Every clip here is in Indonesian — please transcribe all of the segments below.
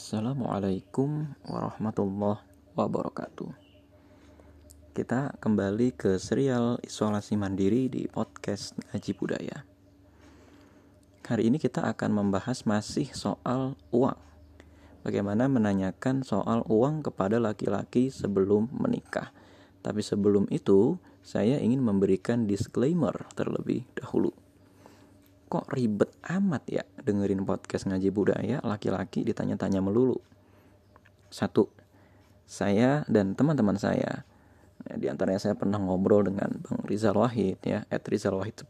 Assalamualaikum warahmatullahi wabarakatuh. Kita kembali ke serial isolasi mandiri di podcast Ngaji Budaya. Hari ini kita akan membahas masih soal uang. Bagaimana menanyakan soal uang kepada laki-laki sebelum menikah. Tapi sebelum itu, saya ingin memberikan disclaimer terlebih dahulu kok ribet amat ya dengerin podcast ngaji budaya laki-laki ditanya-tanya melulu. Satu, saya dan teman-teman saya, ya, di antaranya saya pernah ngobrol dengan Bang Rizal Wahid ya, at Rizal Wahid 10.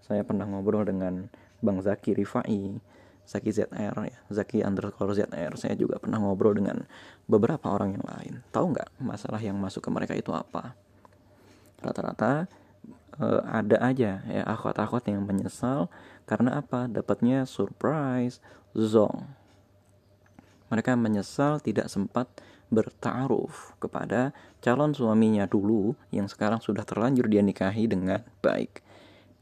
Saya pernah ngobrol dengan Bang Zaki Rifai, Zaki ZR ya, Zaki underscore ZR. Saya juga pernah ngobrol dengan beberapa orang yang lain. Tahu nggak masalah yang masuk ke mereka itu apa? Rata-rata uh, ada aja ya akhwat-akhwat yang menyesal karena apa? Dapatnya surprise zong. Mereka menyesal tidak sempat bertaruh kepada calon suaminya dulu yang sekarang sudah terlanjur dia nikahi dengan baik.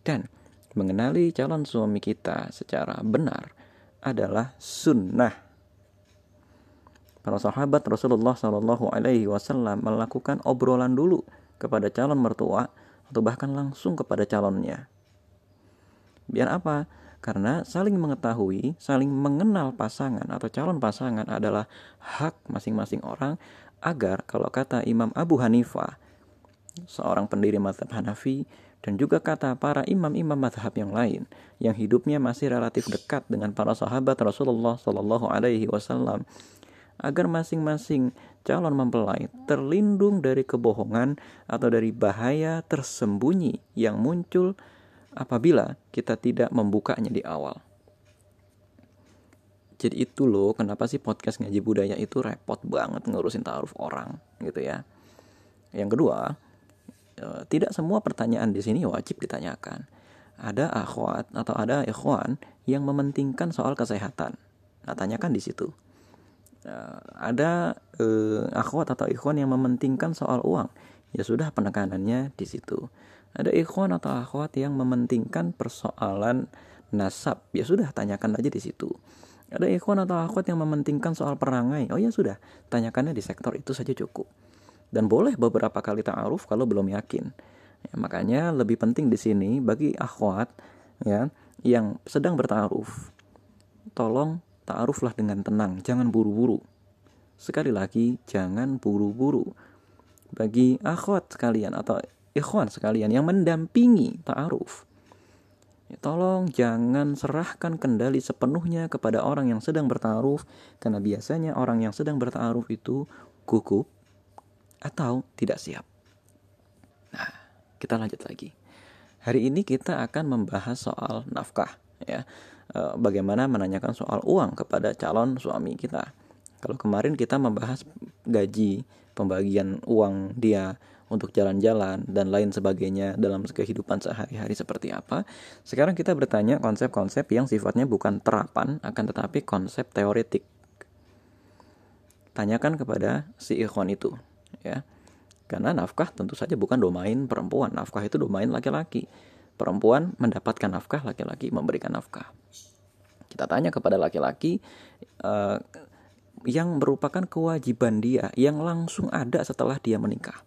Dan mengenali calon suami kita secara benar adalah sunnah. Para sahabat Rasulullah Shallallahu Alaihi Wasallam melakukan obrolan dulu kepada calon mertua atau bahkan langsung kepada calonnya. Biar apa? Karena saling mengetahui, saling mengenal pasangan atau calon pasangan adalah hak masing-masing orang agar kalau kata Imam Abu Hanifah, seorang pendiri mazhab Hanafi, dan juga kata para imam-imam mazhab yang lain yang hidupnya masih relatif dekat dengan para sahabat Rasulullah Shallallahu Alaihi Wasallam agar masing-masing calon mempelai terlindung dari kebohongan atau dari bahaya tersembunyi yang muncul apabila kita tidak membukanya di awal. Jadi itu loh kenapa sih podcast ngaji budaya itu repot banget ngurusin taruh orang gitu ya. Yang kedua, e, tidak semua pertanyaan di sini wajib ditanyakan. Ada akhwat atau ada ikhwan yang mementingkan soal kesehatan. Nah, tanyakan di situ ada uh, akhwat atau ikhwan yang mementingkan soal uang. Ya sudah penekanannya di situ. Ada ikhwan atau akhwat yang mementingkan persoalan nasab. Ya sudah tanyakan aja di situ. Ada ikhwan atau akhwat yang mementingkan soal perangai. Oh ya sudah tanyakannya di sektor itu saja cukup. Dan boleh beberapa kali ta'aruf kalau belum yakin. Ya, makanya lebih penting di sini bagi akhwat ya yang sedang bertaaruf tolong ta'aruflah dengan tenang, jangan buru-buru. Sekali lagi, jangan buru-buru. Bagi akhwat sekalian atau ikhwan sekalian yang mendampingi ta'aruf, ya, tolong jangan serahkan kendali sepenuhnya kepada orang yang sedang bertaaruf karena biasanya orang yang sedang bertaaruf itu gugup atau tidak siap. Nah, kita lanjut lagi. Hari ini kita akan membahas soal nafkah ya. Eh, bagaimana menanyakan soal uang kepada calon suami kita. Kalau kemarin kita membahas gaji, pembagian uang dia untuk jalan-jalan dan lain sebagainya dalam kehidupan sehari-hari seperti apa. Sekarang kita bertanya konsep-konsep yang sifatnya bukan terapan akan tetapi konsep teoretik. Tanyakan kepada si ikhwan itu, ya. Karena nafkah tentu saja bukan domain perempuan, nafkah itu domain laki-laki perempuan mendapatkan nafkah, laki-laki memberikan nafkah. Kita tanya kepada laki-laki uh, yang merupakan kewajiban dia yang langsung ada setelah dia menikah.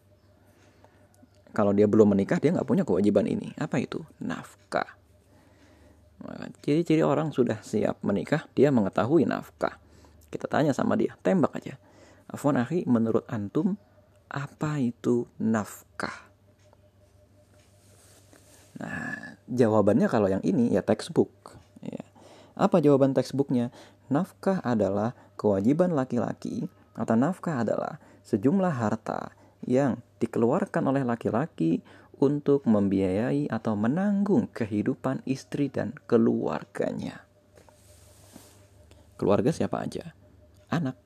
Kalau dia belum menikah, dia nggak punya kewajiban ini. Apa itu? Nafkah. Ciri-ciri orang sudah siap menikah, dia mengetahui nafkah. Kita tanya sama dia, tembak aja. Afwan akhi, menurut antum, apa itu nafkah? Nah, jawabannya kalau yang ini ya textbook. Ya. Apa jawaban textbooknya? Nafkah adalah kewajiban laki-laki atau nafkah adalah sejumlah harta yang dikeluarkan oleh laki-laki untuk membiayai atau menanggung kehidupan istri dan keluarganya. Keluarga siapa aja? Anak.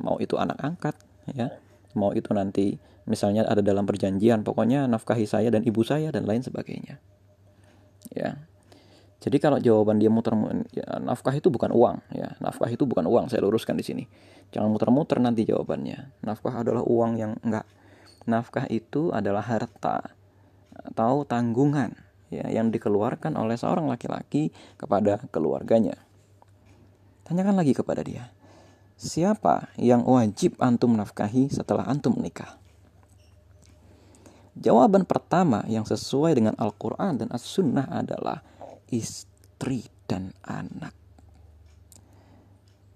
Mau itu anak angkat, ya. Mau itu nanti misalnya ada dalam perjanjian pokoknya nafkahi saya dan ibu saya dan lain sebagainya. Ya. Jadi kalau jawaban dia muter ya, nafkah itu bukan uang ya. Nafkah itu bukan uang saya luruskan di sini. Jangan muter-muter nanti jawabannya. Nafkah adalah uang yang enggak. Nafkah itu adalah harta atau tanggungan ya yang dikeluarkan oleh seorang laki-laki kepada keluarganya. Tanyakan lagi kepada dia. Siapa yang wajib antum nafkahi setelah antum menikah? Jawaban pertama yang sesuai dengan Al-Quran dan As-Sunnah adalah istri dan anak.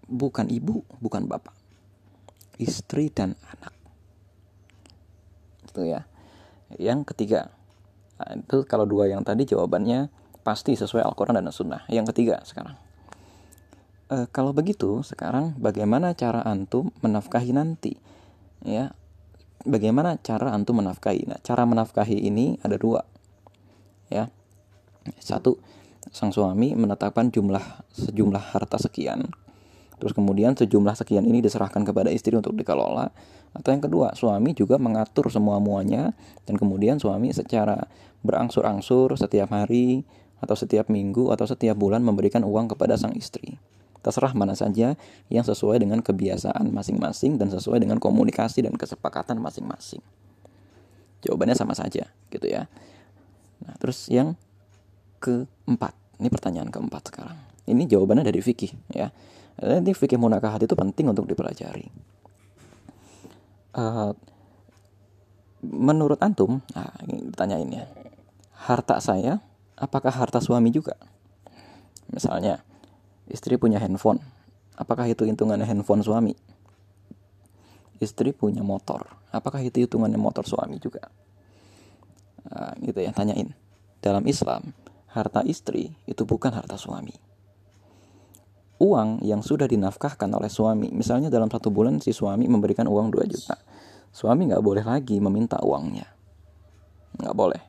Bukan ibu, bukan bapak. Istri dan anak. Itu ya. Yang ketiga, nah, itu kalau dua yang tadi jawabannya pasti sesuai Al-Quran dan As-Sunnah. Yang ketiga sekarang. E, kalau begitu, sekarang bagaimana cara antum menafkahi nanti? Ya, bagaimana cara antum menafkahi? Nah, cara menafkahi ini ada dua. Ya. Satu, sang suami menetapkan jumlah sejumlah harta sekian. Terus kemudian sejumlah sekian ini diserahkan kepada istri untuk dikelola. Atau yang kedua, suami juga mengatur semua muanya dan kemudian suami secara berangsur-angsur setiap hari atau setiap minggu atau setiap bulan memberikan uang kepada sang istri. Terserah mana saja yang sesuai dengan kebiasaan masing-masing dan sesuai dengan komunikasi dan kesepakatan masing-masing. Jawabannya sama saja, gitu ya. Nah, terus yang keempat, ini pertanyaan keempat sekarang. Ini jawabannya dari fikih, ya. Ini fikih munakahat itu penting untuk dipelajari. Uh, menurut antum, nah, ini ditanyain ya, harta saya, apakah harta suami juga? Misalnya, Istri punya handphone. Apakah itu hitungannya handphone suami? Istri punya motor. Apakah itu hitungannya motor suami juga? Nah, gitu ya, tanyain. Dalam Islam, harta istri itu bukan harta suami. Uang yang sudah dinafkahkan oleh suami, misalnya dalam satu bulan si suami memberikan uang 2 juta. Suami nggak boleh lagi meminta uangnya. Nggak boleh.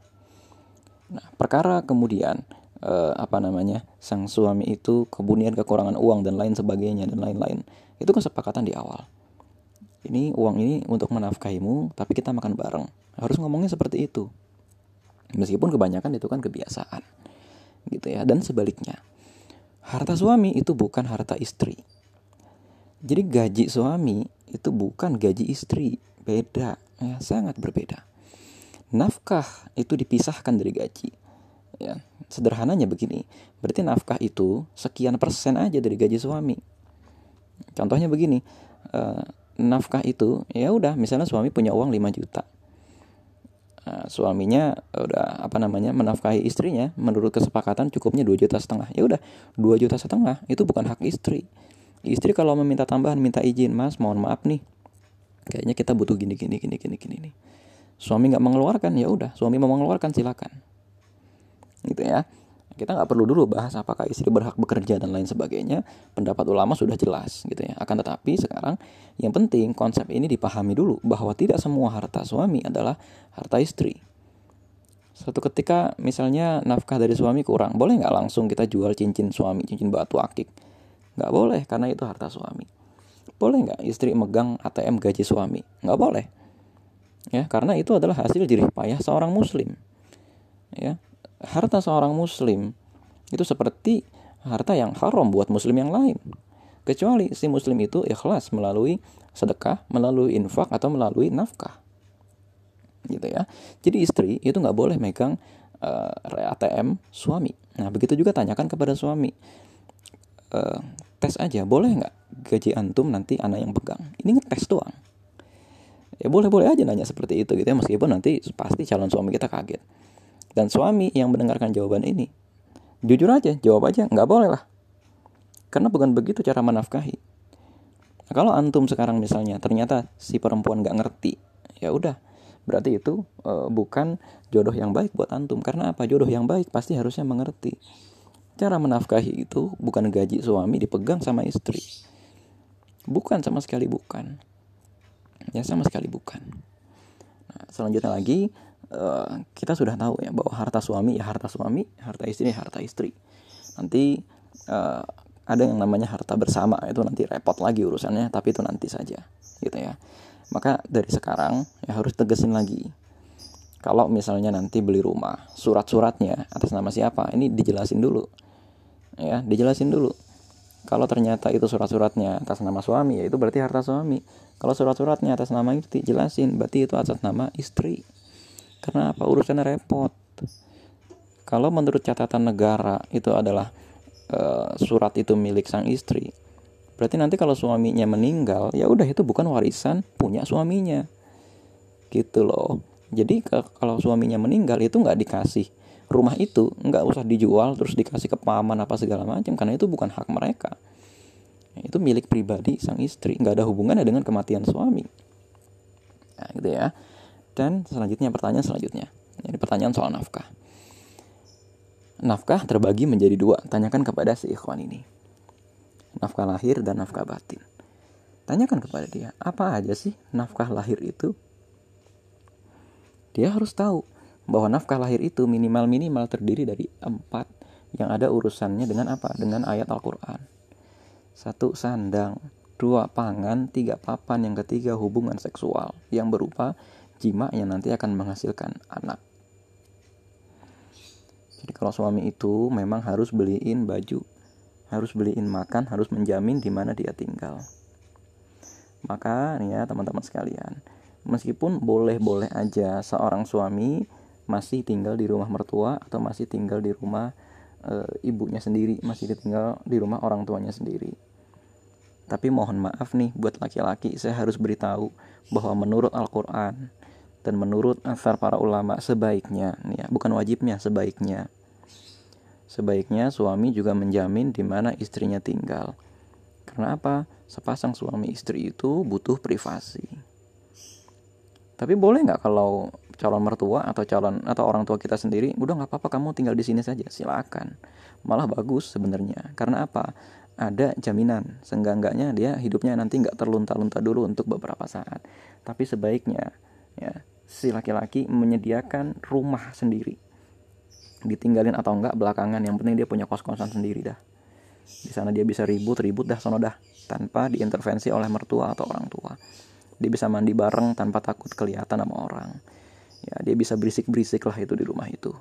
Nah, perkara kemudian uh, apa namanya sang suami itu kemudian kekurangan uang dan lain sebagainya dan lain-lain. Itu kesepakatan di awal. Ini uang ini untuk menafkahimu tapi kita makan bareng. Harus ngomongnya seperti itu. Meskipun kebanyakan itu kan kebiasaan gitu ya. Dan sebaliknya harta suami itu bukan harta istri. Jadi gaji suami itu bukan gaji istri. Beda ya sangat berbeda. Nafkah itu dipisahkan dari gaji ya sederhananya begini. Berarti nafkah itu sekian persen aja dari gaji suami. Contohnya begini uh, nafkah itu ya udah misalnya suami punya uang 5 juta. Uh, suaminya udah apa namanya menafkahi istrinya menurut kesepakatan cukupnya 2 juta setengah. Ya udah 2 juta setengah itu bukan hak istri. Istri kalau meminta tambahan minta izin mas mohon maaf nih kayaknya kita butuh gini gini gini gini gini. Nih suami nggak mengeluarkan ya udah suami mau mengeluarkan silakan gitu ya. Kita nggak perlu dulu bahas apakah istri berhak bekerja dan lain sebagainya. Pendapat ulama sudah jelas gitu ya. Akan tetapi sekarang yang penting konsep ini dipahami dulu bahwa tidak semua harta suami adalah harta istri. Suatu ketika misalnya nafkah dari suami kurang boleh nggak langsung kita jual cincin suami cincin batu akik? Nggak boleh karena itu harta suami. Boleh nggak istri megang ATM gaji suami? Nggak boleh. Ya karena itu adalah hasil jerih payah seorang muslim. Ya harta seorang muslim itu seperti harta yang haram buat muslim yang lain. Kecuali si muslim itu ikhlas melalui sedekah, melalui infak atau melalui nafkah. Gitu ya. Jadi istri itu nggak boleh megang uh, eh, ATM suami. Nah begitu juga tanyakan kepada suami. Uh, tes aja boleh nggak gaji antum nanti anak yang pegang. Ini ngetes doang. Ya boleh-boleh aja nanya seperti itu gitu ya meskipun nanti pasti calon suami kita kaget dan suami yang mendengarkan jawaban ini, jujur aja, jawab aja, nggak boleh lah. Karena bukan begitu cara menafkahi. Nah, kalau antum sekarang misalnya ternyata si perempuan nggak ngerti, ya udah, berarti itu e, bukan jodoh yang baik buat antum. Karena apa? Jodoh yang baik pasti harusnya mengerti. Cara menafkahi itu bukan gaji suami dipegang sama istri. Bukan sama sekali bukan. Ya sama sekali bukan. Nah, selanjutnya lagi Eh, kita sudah tahu ya bahwa harta suami ya harta suami, harta istri ya harta istri. Nanti uh, ada yang namanya harta bersama itu nanti repot lagi urusannya, tapi itu nanti saja, gitu ya. Maka dari sekarang ya harus tegesin lagi. Kalau misalnya nanti beli rumah, surat-suratnya atas nama siapa? Ini dijelasin dulu. Ya, dijelasin dulu. Kalau ternyata itu surat-suratnya atas nama suami, ya itu berarti harta suami. Kalau surat-suratnya atas nama istri, jelasin, berarti itu atas nama istri. Karena apa? Urusannya repot. Kalau menurut catatan negara itu adalah uh, surat itu milik sang istri, berarti nanti kalau suaminya meninggal ya udah itu bukan warisan punya suaminya. Gitu loh. Jadi kalau suaminya meninggal itu nggak dikasih rumah itu nggak usah dijual terus dikasih ke paman apa segala macam karena itu bukan hak mereka. Itu milik pribadi sang istri nggak ada hubungannya dengan kematian suami. Nah, gitu ya dan selanjutnya pertanyaan selanjutnya. Ini pertanyaan soal nafkah. Nafkah terbagi menjadi dua. Tanyakan kepada si ikhwan ini. Nafkah lahir dan nafkah batin. Tanyakan kepada dia apa aja sih nafkah lahir itu? Dia harus tahu bahwa nafkah lahir itu minimal-minimal terdiri dari empat yang ada urusannya dengan apa? Dengan ayat Al-Quran. Satu sandang, dua pangan, tiga papan, yang ketiga hubungan seksual. Yang berupa jima yang nanti akan menghasilkan anak. Jadi kalau suami itu memang harus beliin baju, harus beliin makan, harus menjamin di mana dia tinggal. Maka ya teman-teman sekalian, meskipun boleh-boleh aja seorang suami masih tinggal di rumah mertua atau masih tinggal di rumah e, ibunya sendiri, masih tinggal di rumah orang tuanya sendiri. Tapi mohon maaf nih buat laki-laki, saya harus beritahu bahwa menurut Al-Qur'an dan menurut asar para ulama sebaiknya, ya, bukan wajibnya, sebaiknya. Sebaiknya suami juga menjamin di mana istrinya tinggal. Karena apa? Sepasang suami istri itu butuh privasi. Tapi boleh nggak kalau calon mertua atau calon atau orang tua kita sendiri, udah nggak apa-apa kamu tinggal di sini saja, silakan. Malah bagus sebenarnya. Karena apa? Ada jaminan, seenggak-enggaknya dia hidupnya nanti nggak terlunta-lunta dulu untuk beberapa saat. Tapi sebaiknya ya si laki-laki menyediakan rumah sendiri. Ditinggalin atau enggak belakangan, yang penting dia punya kos-kosan sendiri dah. Di sana dia bisa ribut-ribut dah sono dah tanpa diintervensi oleh mertua atau orang tua. Dia bisa mandi bareng tanpa takut kelihatan sama orang. Ya dia bisa berisik-berisik lah itu di rumah itu.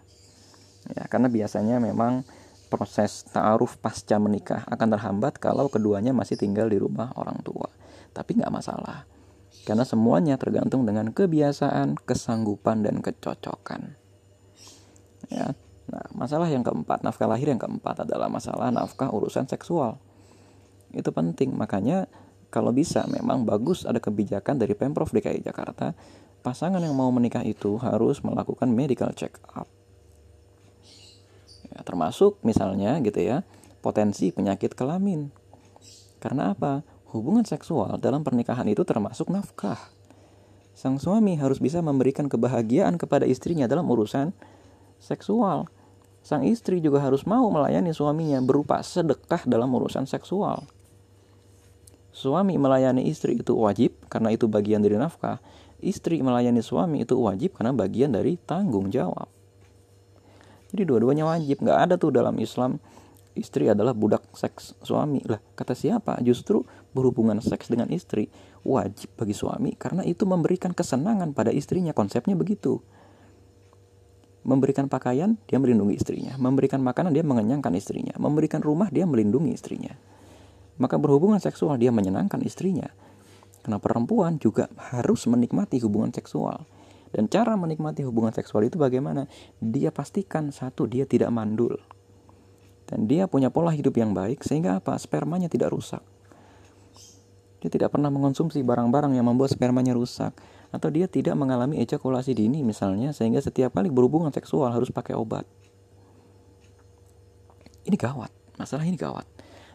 Ya karena biasanya memang proses ta'aruf pasca menikah akan terhambat kalau keduanya masih tinggal di rumah orang tua. Tapi nggak masalah karena semuanya tergantung dengan kebiasaan kesanggupan dan kecocokan. Ya nah masalah yang keempat nafkah lahir yang keempat adalah masalah nafkah urusan seksual. Itu penting makanya kalau bisa memang bagus ada kebijakan dari Pemprov DKI Jakarta pasangan yang mau menikah itu harus melakukan medical check up. Ya, termasuk misalnya gitu ya potensi penyakit kelamin. Karena apa hubungan seksual dalam pernikahan itu termasuk nafkah sang suami harus bisa memberikan kebahagiaan kepada istrinya dalam urusan seksual sang istri juga harus mau melayani suaminya berupa sedekah dalam urusan seksual Suami melayani istri itu wajib karena itu bagian dari nafkah. Istri melayani suami itu wajib karena bagian dari tanggung jawab. Jadi dua-duanya wajib. Nggak ada tuh dalam Islam istri adalah budak seks suami. Lah kata siapa? Justru berhubungan seks dengan istri wajib bagi suami karena itu memberikan kesenangan pada istrinya. Konsepnya begitu. Memberikan pakaian, dia melindungi istrinya. Memberikan makanan, dia mengenyangkan istrinya. Memberikan rumah, dia melindungi istrinya maka berhubungan seksual dia menyenangkan istrinya. Karena perempuan juga harus menikmati hubungan seksual. Dan cara menikmati hubungan seksual itu bagaimana? Dia pastikan satu dia tidak mandul. Dan dia punya pola hidup yang baik sehingga apa? Spermanya tidak rusak. Dia tidak pernah mengonsumsi barang-barang yang membuat spermanya rusak. Atau dia tidak mengalami ejakulasi dini misalnya sehingga setiap kali berhubungan seksual harus pakai obat. Ini gawat, masalah ini gawat.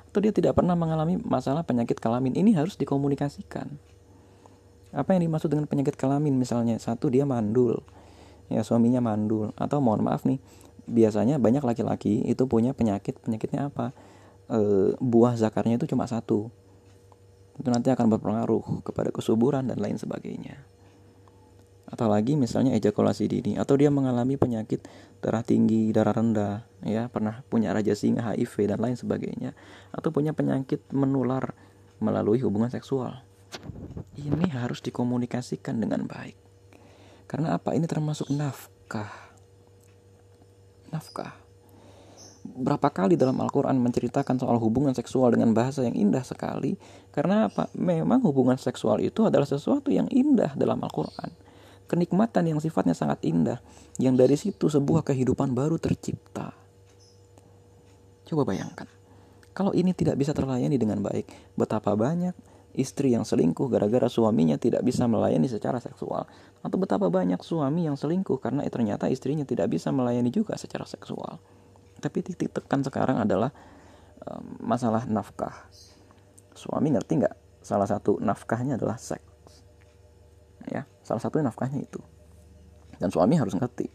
Atau dia tidak pernah mengalami masalah penyakit kelamin. Ini harus dikomunikasikan. Apa yang dimaksud dengan penyakit kelamin? Misalnya satu dia mandul. Ya suaminya mandul. Atau mohon maaf nih biasanya banyak laki-laki itu punya penyakit penyakitnya apa e, buah zakarnya itu cuma satu itu nanti akan berpengaruh kepada kesuburan dan lain sebagainya atau lagi misalnya ejakulasi dini atau dia mengalami penyakit darah tinggi, darah rendah, ya, pernah punya raja singa, HIV dan lain sebagainya atau punya penyakit menular melalui hubungan seksual. Ini harus dikomunikasikan dengan baik. Karena apa? Ini termasuk nafkah. Nafkah. Berapa kali dalam Al-Quran menceritakan soal hubungan seksual dengan bahasa yang indah sekali Karena apa? Memang hubungan seksual itu adalah sesuatu yang indah dalam Al-Quran kenikmatan yang sifatnya sangat indah, yang dari situ sebuah kehidupan baru tercipta. Coba bayangkan, Kalau ini tidak bisa terlayani dengan baik, betapa banyak istri yang selingkuh gara-gara suaminya tidak bisa melayani secara seksual atau betapa banyak suami yang selingkuh karena ternyata istrinya tidak bisa melayani juga secara seksual. Tapi titik tekan sekarang adalah um, masalah nafkah. Suami ngerti nggak? Salah satu nafkahnya adalah seks. Ya, salah satu nafkahnya itu. Dan suami harus ngerti.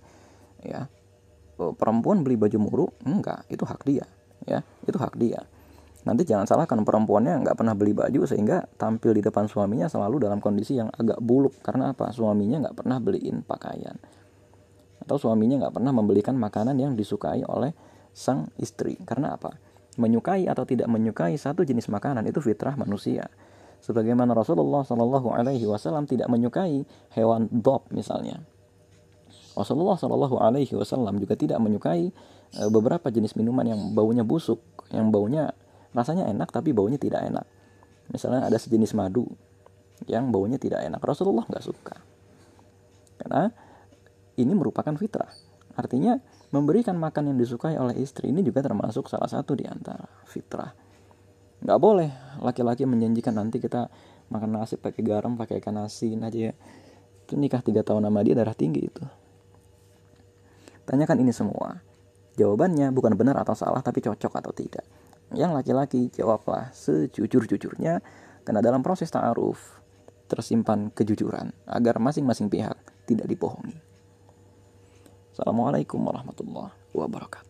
Ya, perempuan beli baju muruk enggak, itu hak dia. Ya, itu hak dia nanti jangan salahkan perempuannya nggak pernah beli baju sehingga tampil di depan suaminya selalu dalam kondisi yang agak buluk. Karena apa? Suaminya nggak pernah beliin pakaian. Atau suaminya nggak pernah membelikan makanan yang disukai oleh sang istri. Karena apa? Menyukai atau tidak menyukai satu jenis makanan itu fitrah manusia. Sebagaimana Rasulullah Shallallahu Alaihi Wasallam tidak menyukai hewan dob misalnya. Rasulullah Shallallahu Alaihi Wasallam juga tidak menyukai eh, beberapa jenis minuman yang baunya busuk yang baunya rasanya enak tapi baunya tidak enak. Misalnya ada sejenis madu yang baunya tidak enak. Rasulullah nggak suka. Karena ini merupakan fitrah. Artinya memberikan makan yang disukai oleh istri ini juga termasuk salah satu di antara fitrah. Nggak boleh laki-laki menjanjikan nanti kita makan nasi pakai garam pakai ikan asin aja ya. Itu nikah tiga tahun sama dia darah tinggi itu. Tanyakan ini semua. Jawabannya bukan benar atau salah tapi cocok atau tidak yang laki-laki jawablah sejujur-jujurnya karena dalam proses ta'aruf tersimpan kejujuran agar masing-masing pihak tidak dibohongi. Assalamualaikum warahmatullahi wabarakatuh.